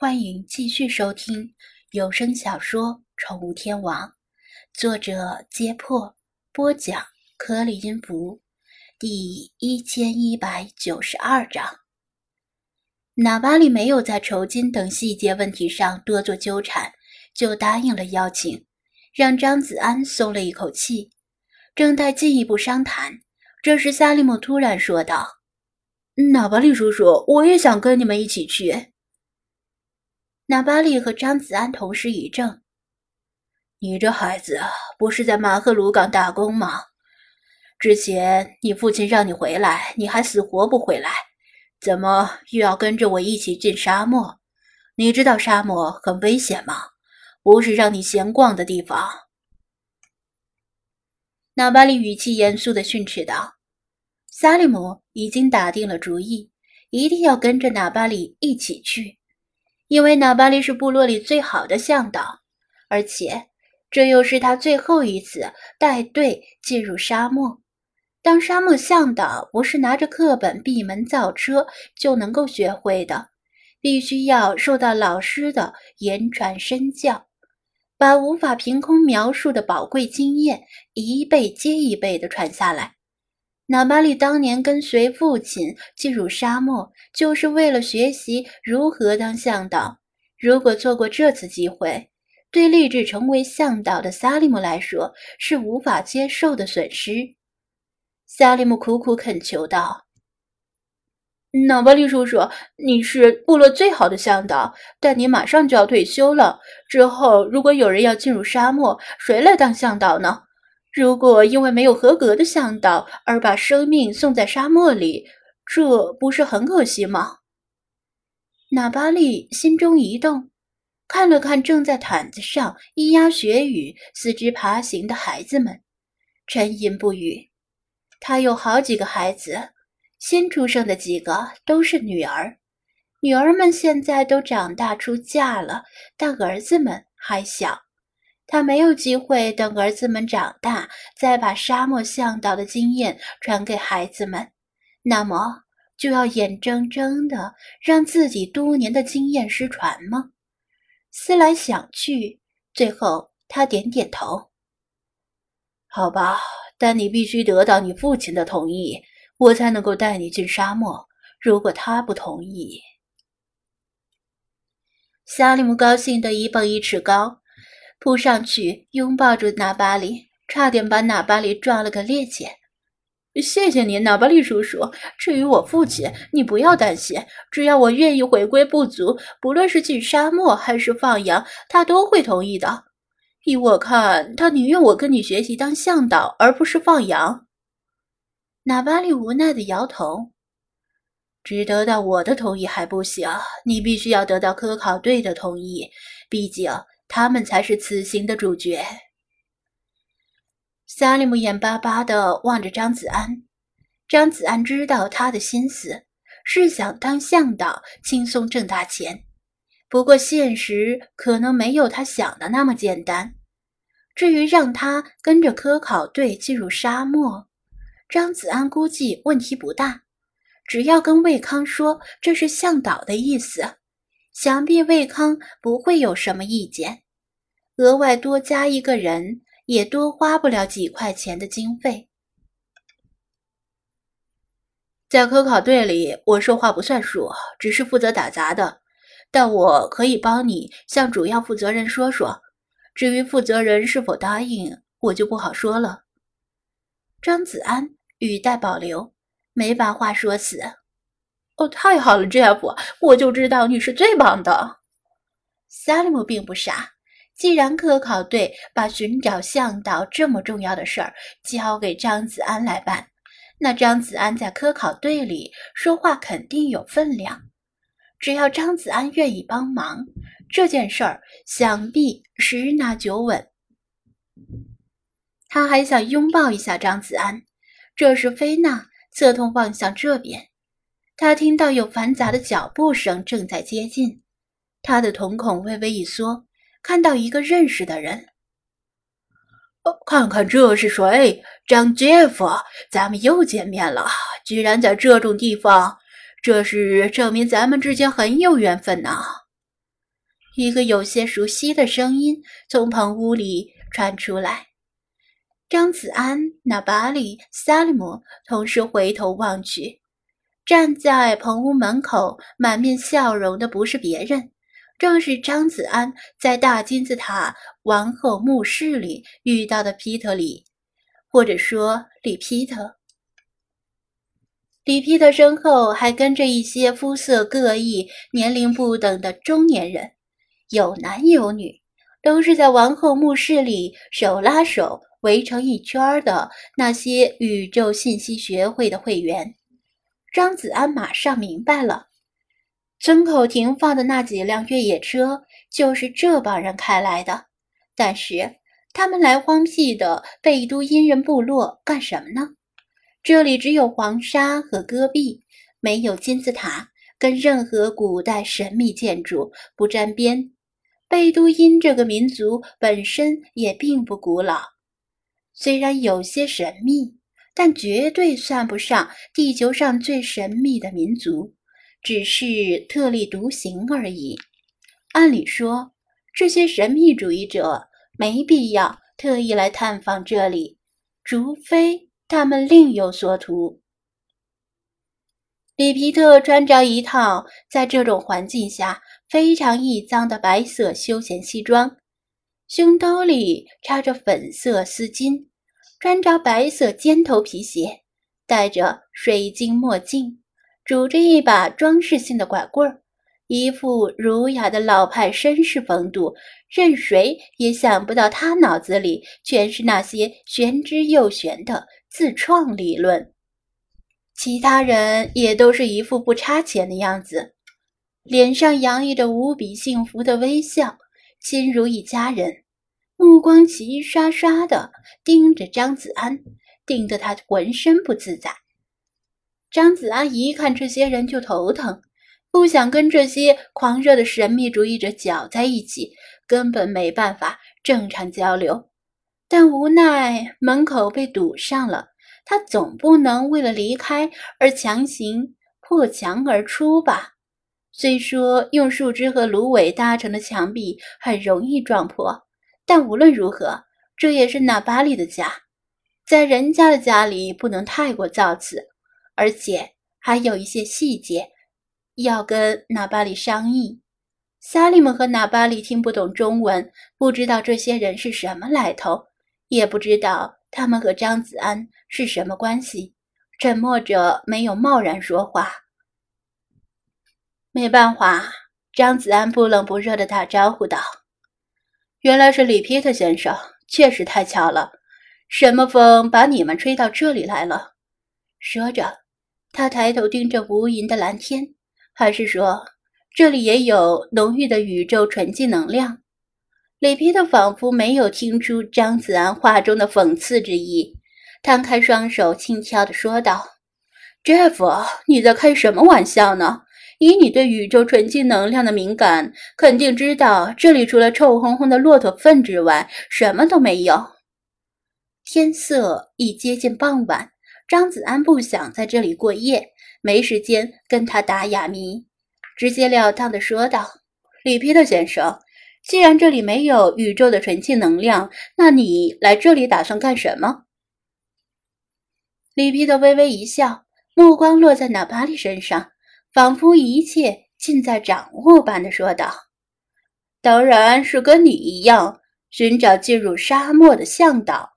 欢迎继续收听有声小说《宠物天王》，作者：揭破，播讲：颗粒音符，第一千一百九十二章。纳巴里没有在酬金等细节问题上多做纠缠，就答应了邀请，让张子安松了一口气。正待进一步商谈，这时萨利姆突然说道：“纳巴里叔叔，我也想跟你们一起去。”纳巴利和张子安同时一怔：“你这孩子不是在马赫鲁港打工吗？之前你父亲让你回来，你还死活不回来，怎么又要跟着我一起进沙漠？你知道沙漠很危险吗？不是让你闲逛的地方。”纳巴利语气严肃地训斥道：“萨利姆已经打定了主意，一定要跟着纳巴利一起去。”因为纳巴利是部落里最好的向导，而且这又是他最后一次带队进入沙漠。当沙漠向导不是拿着课本闭门造车就能够学会的，必须要受到老师的言传身教，把无法凭空描述的宝贵经验一辈接一辈的传下来。纳巴利当年跟随父亲进入沙漠，就是为了学习如何当向导。如果错过这次机会，对立志成为向导的萨利姆来说是无法接受的损失。萨利姆苦苦恳求道：“纳巴利叔叔，你是部落最好的向导，但你马上就要退休了。之后，如果有人要进入沙漠，谁来当向导呢？”如果因为没有合格的向导而把生命送在沙漠里，这不是很可惜吗？纳巴利心中一动，看了看正在毯子上咿呀学语、四肢爬行的孩子们，沉吟不语。他有好几个孩子，新出生的几个都是女儿，女儿们现在都长大出嫁了，但儿子们还小。他没有机会等儿子们长大，再把沙漠向导的经验传给孩子们，那么就要眼睁睁的让自己多年的经验失传吗？思来想去，最后他点点头：“好吧，但你必须得到你父亲的同意，我才能够带你进沙漠。如果他不同意……”萨利姆高兴的一蹦一尺高。扑上去拥抱住纳巴里，差点把纳巴里撞了个趔趄。谢谢你，纳巴里叔叔。至于我父亲，你不要担心，只要我愿意回归部族，不论是进沙漠还是放羊，他都会同意的。依我看，他宁愿我跟你学习当向导，而不是放羊。纳巴里无奈的摇头，只得到我的同意还不行，你必须要得到科考队的同意，毕竟。他们才是此行的主角。萨利姆眼巴巴地望着张子安，张子安知道他的心思是想当向导，轻松挣大钱。不过现实可能没有他想的那么简单。至于让他跟着科考队进入沙漠，张子安估计问题不大，只要跟魏康说这是向导的意思。想必魏康不会有什么意见，额外多加一个人也多花不了几块钱的经费。在科考队里，我说话不算数，只是负责打杂的，但我可以帮你向主要负责人说说。至于负责人是否答应，我就不好说了。张子安语带保留，没把话说死。哦，太好了，Jeff，我就知道你是最棒的。萨利姆并不傻，既然科考队把寻找向导这么重要的事儿交给张子安来办，那张子安在科考队里说话肯定有分量。只要张子安愿意帮忙，这件事儿想必十拿九稳。他还想拥抱一下张子安，这时菲娜侧头望向这边。他听到有繁杂的脚步声正在接近，他的瞳孔微微一缩，看到一个认识的人。哦，看看这是谁？张杰夫，咱们又见面了，居然在这种地方，这是证明咱们之间很有缘分呐。一个有些熟悉的声音从棚屋里传出来。张子安、纳巴里、萨利姆同时回头望去，站在棚屋门口，满面笑容的不是别人，正是张子安在大金字塔王后墓室里遇到的皮特里，或者说李皮特。李皮特身后还跟着一些肤色各异、年龄不等的中年人，有男有女，都是在王后墓室里手拉手围成一圈的那些宇宙信息学会的会员。张子安马上明白了，村口停放的那几辆越野车就是这帮人开来的。但是他们来荒僻的贝都因人部落干什么呢？这里只有黄沙和戈壁，没有金字塔，跟任何古代神秘建筑不沾边。贝都因这个民族本身也并不古老，虽然有些神秘，但绝对算不上地球上最神秘的民族，只是特立独行而已。按理说，这些神秘主义者没必要特意来探访这里，除非……他们另有所图。里皮特穿着一套在这种环境下非常易脏的白色休闲西装，胸兜里插着粉色丝巾，穿着白色尖头皮鞋，戴着水晶墨镜，拄着一把装饰性的拐棍儿，一副儒雅的老派绅士风度，任谁也想不到他脑子里全是那些玄之又玄的。自创理论，其他人也都是一副不差钱的样子，脸上洋溢着无比幸福的微笑，亲如一家人，目光齐刷刷的盯着张子安，盯得他浑身不自在。张子安一看这些人就头疼，不想跟这些狂热的神秘主义者搅在一起，根本没办法正常交流。但无奈门口被堵上了，他总不能为了离开而强行破墙而出吧？虽说用树枝和芦苇搭成的墙壁很容易撞破，但无论如何，这也是纳巴里的家，在人家的家里不能太过造次，而且还有一些细节要跟纳巴里商议。萨利姆和纳巴里听不懂中文，不知道这些人是什么来头。也不知道他们和张子安是什么关系，沉默着没有贸然说话。没办法，张子安不冷不热地打招呼道：“原来是里皮特先生，确实太巧了。什么风把你们吹到这里来了？”说着，他抬头盯着无垠的蓝天，还是说这里也有浓郁的宇宙纯净能量？里皮特仿佛没有听出张子安话中的讽刺之意，摊开双手，轻佻地说道：“Jeff，你在开什么玩笑呢？以你对宇宙纯净能量的敏感，肯定知道这里除了臭烘烘的骆驼粪之外，什么都没有。”天色已接近傍晚，张子安不想在这里过夜，没时间跟他打哑谜，直截了当地说道：“里皮特先生。”既然这里没有宇宙的纯净能量，那你来这里打算干什么？里皮特微微一笑，目光落在纳巴里身上，仿佛一切尽在掌握般的说道：“当然是跟你一样，寻找进入沙漠的向导，